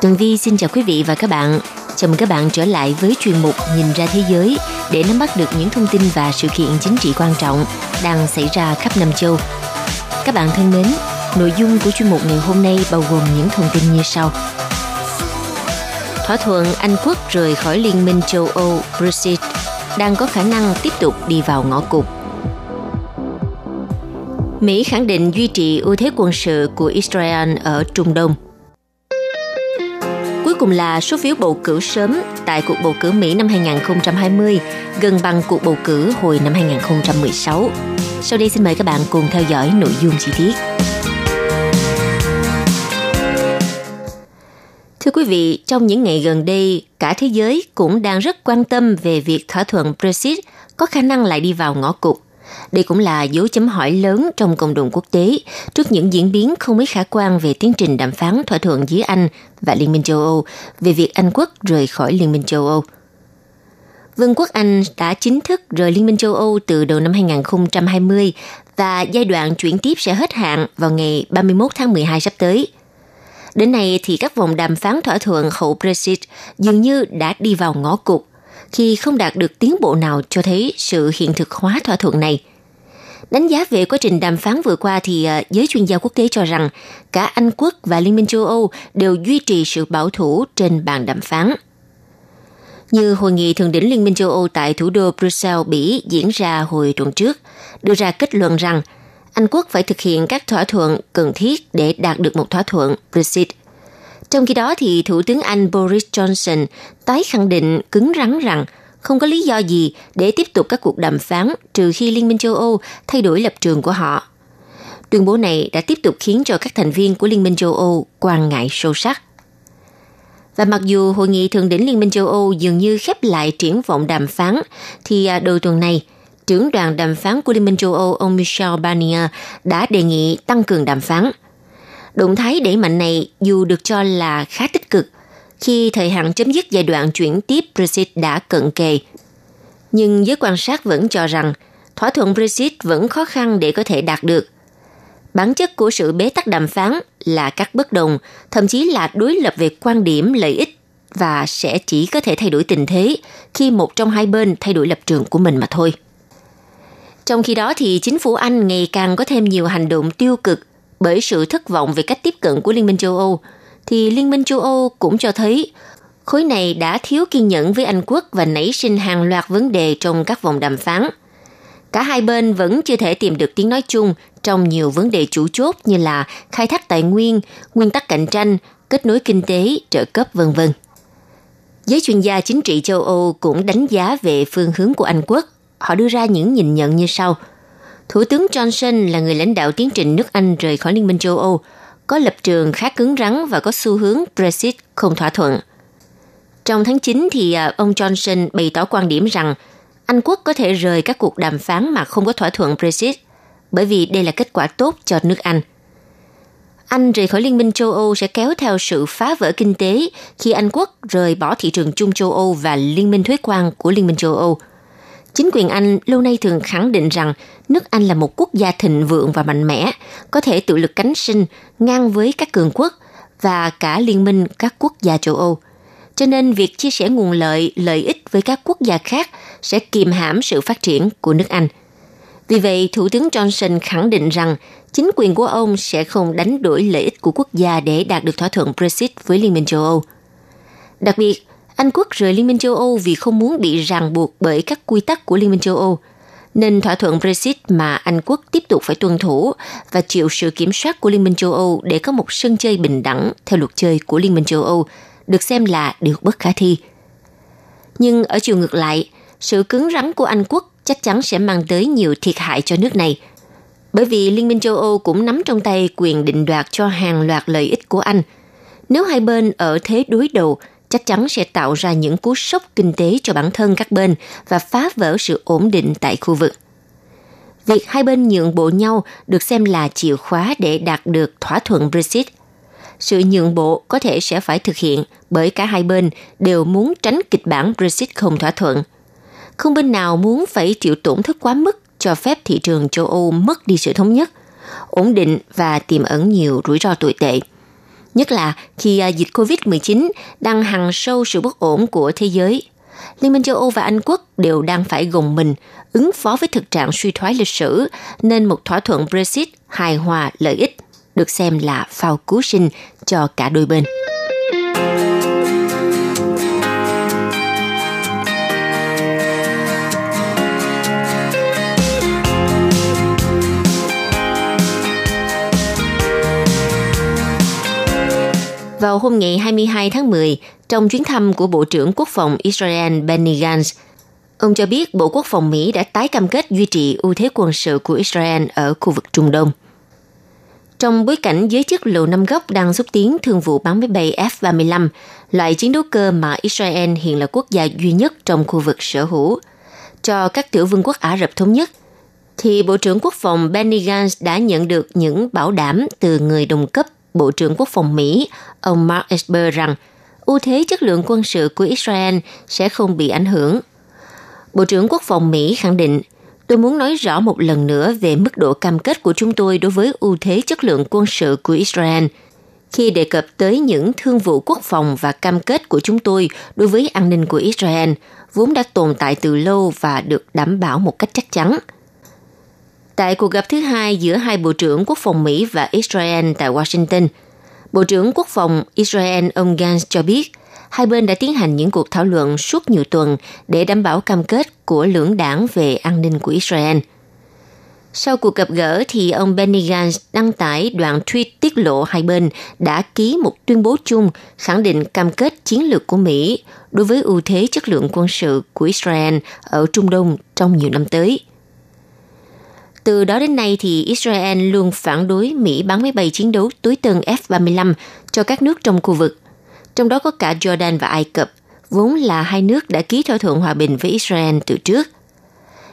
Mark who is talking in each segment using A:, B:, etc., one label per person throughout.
A: Tường Vi xin chào quý vị và các bạn. Chào mừng các bạn trở lại với chuyên mục Nhìn ra thế giới để nắm bắt được những thông tin và sự kiện chính trị quan trọng đang xảy ra khắp Nam châu. Các bạn thân mến, nội dung của chuyên mục ngày hôm nay bao gồm những thông tin như sau. Thỏa thuận Anh quốc rời khỏi Liên minh châu Âu Brexit đang có khả năng tiếp tục đi vào ngõ cụt. Mỹ khẳng định duy trì ưu thế quân sự của Israel ở Trung Đông – cùng là số phiếu bầu cử sớm tại cuộc bầu cử Mỹ năm 2020 gần bằng cuộc bầu cử hồi năm 2016. Sau đây xin mời các bạn cùng theo dõi nội dung chi tiết. Thưa quý vị, trong những ngày gần đây, cả thế giới cũng đang rất quan tâm về việc thỏa thuận Brexit có khả năng lại đi vào ngõ cụt. Đây cũng là dấu chấm hỏi lớn trong cộng đồng quốc tế trước những diễn biến không mấy khả quan về tiến trình đàm phán thỏa thuận giữa Anh và Liên minh châu Âu về việc Anh quốc rời khỏi Liên minh châu Âu. Vương quốc Anh đã chính thức rời Liên minh châu Âu từ đầu năm 2020 và giai đoạn chuyển tiếp sẽ hết hạn vào ngày 31 tháng 12 sắp tới. Đến nay thì các vòng đàm phán thỏa thuận hậu Brexit dường như đã đi vào ngõ cụt khi không đạt được tiến bộ nào cho thấy sự hiện thực hóa thỏa thuận này. Đánh giá về quá trình đàm phán vừa qua thì à, giới chuyên gia quốc tế cho rằng cả Anh quốc và Liên minh châu Âu đều duy trì sự bảo thủ trên bàn đàm phán. Như hội nghị thượng đỉnh Liên minh châu Âu tại thủ đô Brussels, Bỉ diễn ra hồi tuần trước, đưa ra kết luận rằng Anh quốc phải thực hiện các thỏa thuận cần thiết để đạt được một thỏa thuận Brexit – trong khi đó thì Thủ tướng Anh Boris Johnson tái khẳng định cứng rắn rằng không có lý do gì để tiếp tục các cuộc đàm phán trừ khi Liên minh châu Âu thay đổi lập trường của họ. Tuyên bố này đã tiếp tục khiến cho các thành viên của Liên minh châu Âu quan ngại sâu sắc. Và mặc dù hội nghị thượng đỉnh Liên minh châu Âu dường như khép lại triển vọng đàm phán, thì à, đầu tuần này, trưởng đoàn đàm phán của Liên minh châu Âu ông Michel Barnier đã đề nghị tăng cường đàm phán – Động thái đẩy mạnh này dù được cho là khá tích cực khi thời hạn chấm dứt giai đoạn chuyển tiếp Brexit đã cận kề. Nhưng giới quan sát vẫn cho rằng thỏa thuận Brexit vẫn khó khăn để có thể đạt được. Bản chất của sự bế tắc đàm phán là các bất đồng, thậm chí là đối lập về quan điểm lợi ích và sẽ chỉ có thể thay đổi tình thế khi một trong hai bên thay đổi lập trường của mình mà thôi. Trong khi đó thì chính phủ Anh ngày càng có thêm nhiều hành động tiêu cực bởi sự thất vọng về cách tiếp cận của Liên minh châu Âu, thì Liên minh châu Âu cũng cho thấy khối này đã thiếu kiên nhẫn với Anh quốc và nảy sinh hàng loạt vấn đề trong các vòng đàm phán. Cả hai bên vẫn chưa thể tìm được tiếng nói chung trong nhiều vấn đề chủ chốt như là khai thác tài nguyên, nguyên tắc cạnh tranh, kết nối kinh tế, trợ cấp vân vân. Giới chuyên gia chính trị châu Âu cũng đánh giá về phương hướng của Anh quốc. Họ đưa ra những nhìn nhận như sau – Thủ tướng Johnson là người lãnh đạo tiến trình nước Anh rời khỏi Liên minh châu Âu, có lập trường khá cứng rắn và có xu hướng Brexit không thỏa thuận. Trong tháng 9 thì à, ông Johnson bày tỏ quan điểm rằng Anh quốc có thể rời các cuộc đàm phán mà không có thỏa thuận Brexit, bởi vì đây là kết quả tốt cho nước Anh. Anh rời khỏi Liên minh châu Âu sẽ kéo theo sự phá vỡ kinh tế khi Anh quốc rời bỏ thị trường chung châu Âu và Liên minh thuế quan của Liên minh châu Âu – Chính quyền Anh lâu nay thường khẳng định rằng nước Anh là một quốc gia thịnh vượng và mạnh mẽ, có thể tự lực cánh sinh ngang với các cường quốc và cả liên minh các quốc gia châu Âu. Cho nên việc chia sẻ nguồn lợi, lợi ích với các quốc gia khác sẽ kiềm hãm sự phát triển của nước Anh. Vì vậy, Thủ tướng Johnson khẳng định rằng chính quyền của ông sẽ không đánh đổi lợi ích của quốc gia để đạt được thỏa thuận Brexit với Liên minh châu Âu. Đặc biệt, anh quốc rời Liên minh châu Âu vì không muốn bị ràng buộc bởi các quy tắc của Liên minh châu Âu, nên thỏa thuận Brexit mà Anh quốc tiếp tục phải tuân thủ và chịu sự kiểm soát của Liên minh châu Âu để có một sân chơi bình đẳng theo luật chơi của Liên minh châu Âu được xem là điều bất khả thi. Nhưng ở chiều ngược lại, sự cứng rắn của Anh quốc chắc chắn sẽ mang tới nhiều thiệt hại cho nước này. Bởi vì Liên minh châu Âu cũng nắm trong tay quyền định đoạt cho hàng loạt lợi ích của Anh. Nếu hai bên ở thế đối đầu, chắc chắn sẽ tạo ra những cú sốc kinh tế cho bản thân các bên và phá vỡ sự ổn định tại khu vực. Việc hai bên nhượng bộ nhau được xem là chìa khóa để đạt được thỏa thuận Brexit. Sự nhượng bộ có thể sẽ phải thực hiện bởi cả hai bên đều muốn tránh kịch bản Brexit không thỏa thuận. Không bên nào muốn phải chịu tổn thất quá mức cho phép thị trường châu Âu mất đi sự thống nhất, ổn định và tiềm ẩn nhiều rủi ro tồi tệ. Nhất là khi à, dịch COVID-19 đang hằn sâu sự bất ổn của thế giới. Liên minh châu Âu và Anh quốc đều đang phải gồng mình ứng phó với thực trạng suy thoái lịch sử, nên một thỏa thuận Brexit hài hòa lợi ích được xem là phao cứu sinh cho cả đôi bên. Vào hôm ngày 22 tháng 10, trong chuyến thăm của Bộ trưởng Quốc phòng Israel Benny Gantz, ông cho biết Bộ Quốc phòng Mỹ đã tái cam kết duy trì ưu thế quân sự của Israel ở khu vực Trung Đông. Trong bối cảnh giới chức Lầu Năm Góc đang xúc tiến thương vụ bán máy bay F-35, loại chiến đấu cơ mà Israel hiện là quốc gia duy nhất trong khu vực sở hữu, cho các tiểu vương quốc Ả Rập Thống Nhất, thì Bộ trưởng Quốc phòng Benny Gantz đã nhận được những bảo đảm từ người đồng cấp Bộ trưởng Quốc phòng Mỹ, ông Mark Esper rằng ưu thế chất lượng quân sự của Israel sẽ không bị ảnh hưởng. Bộ trưởng Quốc phòng Mỹ khẳng định, tôi muốn nói rõ một lần nữa về mức độ cam kết của chúng tôi đối với ưu thế chất lượng quân sự của Israel khi đề cập tới những thương vụ quốc phòng và cam kết của chúng tôi đối với an ninh của Israel, vốn đã tồn tại từ lâu và được đảm bảo một cách chắc chắn – Tại cuộc gặp thứ hai giữa hai Bộ trưởng Quốc phòng Mỹ và Israel tại Washington, Bộ trưởng Quốc phòng Israel ông Gantz cho biết hai bên đã tiến hành những cuộc thảo luận suốt nhiều tuần để đảm bảo cam kết của lưỡng đảng về an ninh của Israel. Sau cuộc gặp gỡ thì ông Benny Gantz đăng tải đoạn tweet tiết lộ hai bên đã ký một tuyên bố chung khẳng định cam kết chiến lược của Mỹ đối với ưu thế chất lượng quân sự của Israel ở Trung Đông trong nhiều năm tới – từ đó đến nay thì Israel luôn phản đối Mỹ bắn máy bay chiến đấu túi tân F-35 cho các nước trong khu vực, trong đó có cả Jordan và Ai Cập, vốn là hai nước đã ký thỏa thuận hòa bình với Israel từ trước.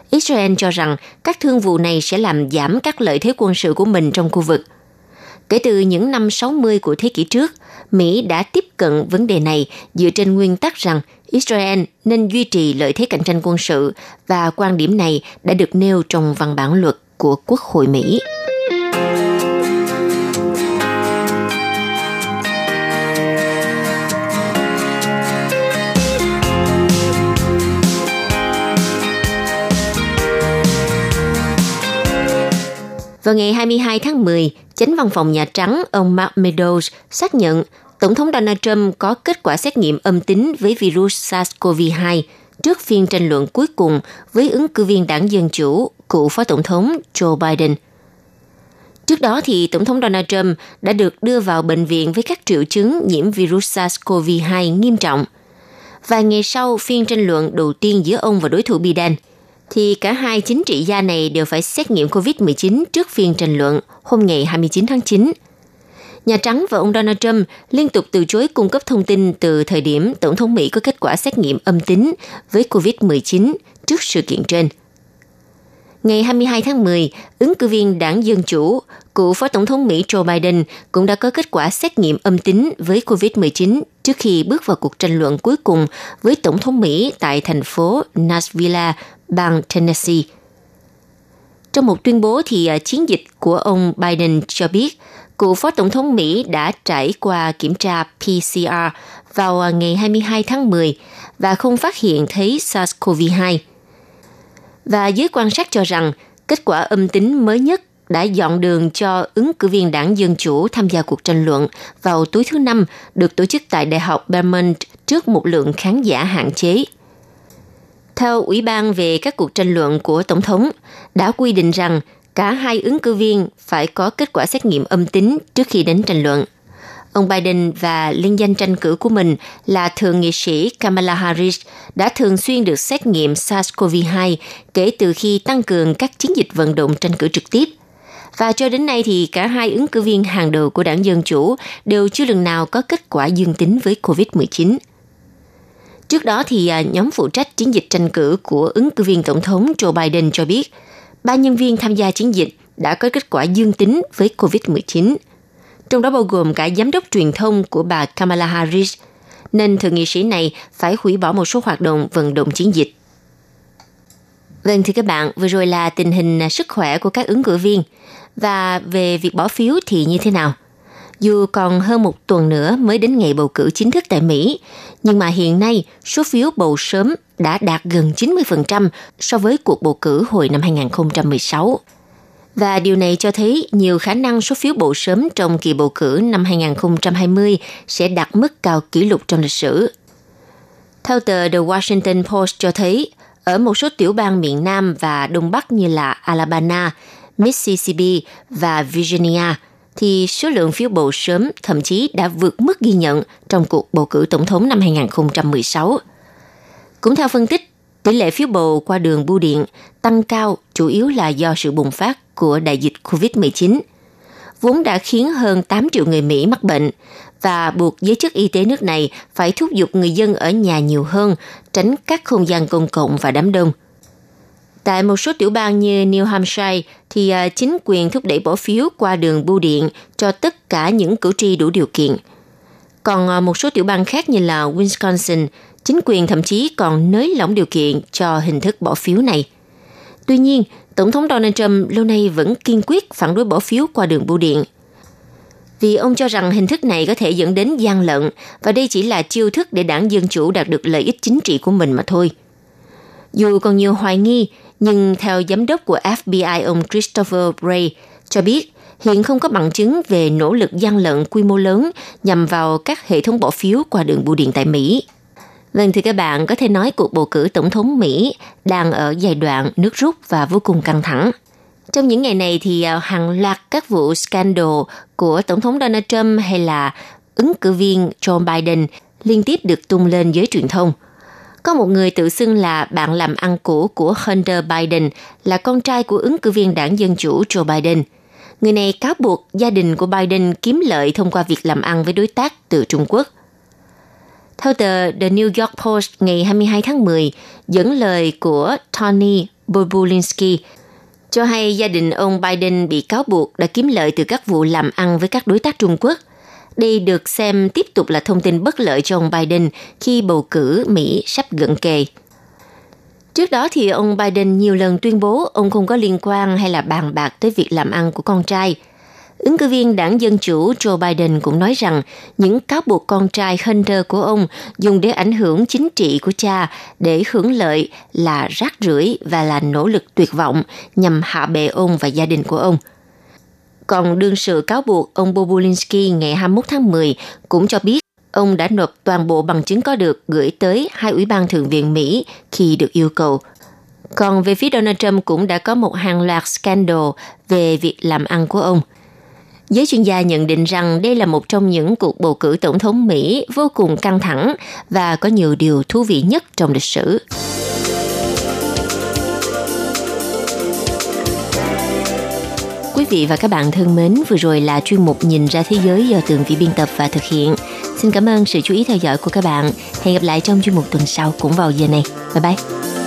A: Israel cho rằng các thương vụ này sẽ làm giảm các lợi thế quân sự của mình trong khu vực. Kể từ những năm 60 của thế kỷ trước, Mỹ đã tiếp cận vấn đề này dựa trên nguyên tắc rằng Israel nên duy trì lợi thế cạnh tranh quân sự và quan điểm này đã được nêu trong văn bản luật của Quốc hội Mỹ. Vào ngày 22 tháng 10, chánh văn phòng Nhà Trắng ông Mark Meadows xác nhận Tổng thống Donald Trump có kết quả xét nghiệm âm tính với virus SARS-CoV-2 trước phiên tranh luận cuối cùng với ứng cử viên đảng Dân Chủ, cựu Phó Tổng thống Joe Biden. Trước đó thì Tổng thống Donald Trump đã được đưa vào bệnh viện với các triệu chứng nhiễm virus SARS-CoV-2 nghiêm trọng. Vài ngày sau phiên tranh luận đầu tiên giữa ông và đối thủ Biden, thì cả hai chính trị gia này đều phải xét nghiệm COVID-19 trước phiên tranh luận hôm ngày 29 tháng 9 – Nhà Trắng và ông Donald Trump liên tục từ chối cung cấp thông tin từ thời điểm Tổng thống Mỹ có kết quả xét nghiệm âm tính với COVID-19 trước sự kiện trên. Ngày 22 tháng 10, ứng cử viên đảng Dân Chủ, cựu Phó Tổng thống Mỹ Joe Biden cũng đã có kết quả xét nghiệm âm tính với COVID-19 trước khi bước vào cuộc tranh luận cuối cùng với Tổng thống Mỹ tại thành phố Nashville, bang Tennessee. Trong một tuyên bố thì à, chiến dịch của ông Biden cho biết cựu Phó Tổng thống Mỹ đã trải qua kiểm tra PCR vào à, ngày 22 tháng 10 và không phát hiện thấy SARS-CoV-2. Và giới quan sát cho rằng kết quả âm tính mới nhất đã dọn đường cho ứng cử viên đảng Dân Chủ tham gia cuộc tranh luận vào tối thứ Năm được tổ chức tại Đại học Belmont trước một lượng khán giả hạn chế. Theo Ủy ban về các cuộc tranh luận của Tổng thống, đã quy định rằng cả hai ứng cử viên phải có kết quả xét nghiệm âm tính trước khi đến tranh luận. Ông Biden và liên danh tranh cử của mình là thượng nghị sĩ Kamala Harris đã thường xuyên được xét nghiệm SARS-CoV-2 kể từ khi tăng cường các chiến dịch vận động tranh cử trực tiếp. Và cho đến nay thì cả hai ứng cử viên hàng đầu của đảng Dân Chủ đều chưa lần nào có kết quả dương tính với COVID-19. Trước đó thì à, nhóm phụ trách chiến dịch tranh cử của ứng cử viên tổng thống Joe Biden cho biết, ba nhân viên tham gia chiến dịch đã có kết quả dương tính với COVID-19, trong đó bao gồm cả giám đốc truyền thông của bà Kamala Harris, nên thượng nghị sĩ này phải hủy bỏ một số hoạt động vận động chiến dịch. Vâng thưa các bạn, vừa rồi là tình hình sức khỏe của các ứng cử viên. Và về việc bỏ phiếu thì như thế nào? Dù còn hơn một tuần nữa mới đến ngày bầu cử chính thức tại Mỹ, nhưng mà hiện nay số phiếu bầu sớm đã đạt gần 90% so với cuộc bầu cử hồi năm 2016. Và điều này cho thấy nhiều khả năng số phiếu bầu sớm trong kỳ bầu cử năm 2020 sẽ đạt mức cao kỷ lục trong lịch sử. Theo tờ The Washington Post cho thấy, ở một số tiểu bang miền Nam và Đông Bắc như là Alabama, Mississippi và Virginia, thì số lượng phiếu bầu sớm thậm chí đã vượt mức ghi nhận trong cuộc bầu cử tổng thống năm 2016. Cũng theo phân tích, tỷ lệ phiếu bầu qua đường bưu điện tăng cao chủ yếu là do sự bùng phát của đại dịch COVID-19, vốn đã khiến hơn 8 triệu người Mỹ mắc bệnh và buộc giới chức y tế nước này phải thúc giục người dân ở nhà nhiều hơn, tránh các không gian công cộng và đám đông. Tại một số tiểu bang như New Hampshire thì à, chính quyền thúc đẩy bỏ phiếu qua đường bưu điện cho tất cả những cử tri đủ điều kiện. Còn à, một số tiểu bang khác như là Wisconsin, chính quyền thậm chí còn nới lỏng điều kiện cho hình thức bỏ phiếu này. Tuy nhiên, Tổng thống Donald Trump lâu nay vẫn kiên quyết phản đối bỏ phiếu qua đường bưu điện – vì ông cho rằng hình thức này có thể dẫn đến gian lận và đây chỉ là chiêu thức để đảng Dân Chủ đạt được lợi ích chính trị của mình mà thôi. Dù còn nhiều hoài nghi, nhưng theo giám đốc của FBI ông Christopher Bray cho biết hiện không có bằng chứng về nỗ lực gian lận quy mô lớn nhằm vào các hệ thống bỏ phiếu qua đường bưu điện tại Mỹ. Vâng thì các bạn, có thể nói cuộc bầu cử tổng thống Mỹ đang ở giai đoạn nước rút và vô cùng căng thẳng. Trong những ngày này thì à, hàng loạt các vụ scandal của Tổng thống Donald Trump hay là ứng cử viên Joe Biden liên tiếp được tung lên giới truyền thông. Có một người tự xưng là bạn làm ăn cũ của Hunter Biden là con trai của ứng cử viên đảng Dân Chủ Joe Biden. Người này cáo buộc gia đình của Biden kiếm lợi thông qua việc làm ăn với đối tác từ Trung Quốc. Theo tờ The New York Post ngày 22 tháng 10, dẫn lời của Tony Bobulinski, cho hay gia đình ông Biden bị cáo buộc đã kiếm lợi từ các vụ làm ăn với các đối tác Trung Quốc. Đây được xem tiếp tục là thông tin bất lợi cho ông Biden khi bầu cử Mỹ sắp gần kề. Trước đó thì ông Biden nhiều lần tuyên bố ông không có liên quan hay là bàn bạc tới việc làm ăn của con trai – Ứng cử viên đảng Dân Chủ Joe Biden cũng nói rằng những cáo buộc con trai Hunter của ông dùng để ảnh hưởng chính trị của cha để hưởng lợi là rác rưởi và là nỗ lực tuyệt vọng nhằm hạ bệ ông và gia đình của ông. Còn đương sự cáo buộc, ông Bobulinski ngày 21 tháng 10 cũng cho biết ông đã nộp toàn bộ bằng chứng có được gửi tới hai ủy ban thượng viện Mỹ khi được yêu cầu. Còn về phía Donald Trump cũng đã có một hàng loạt scandal về việc làm ăn của ông – Giới chuyên gia nhận định rằng đây là một trong những cuộc bầu cử tổng thống Mỹ vô cùng căng thẳng và có nhiều điều thú vị nhất trong lịch sử. Quý vị và các bạn thân mến, vừa rồi là chuyên mục Nhìn ra thế giới do tường vi biên tập và thực hiện. Xin cảm ơn sự chú ý theo dõi của các bạn. Hẹn gặp lại trong chuyên mục tuần sau cũng vào giờ này. Bye bye!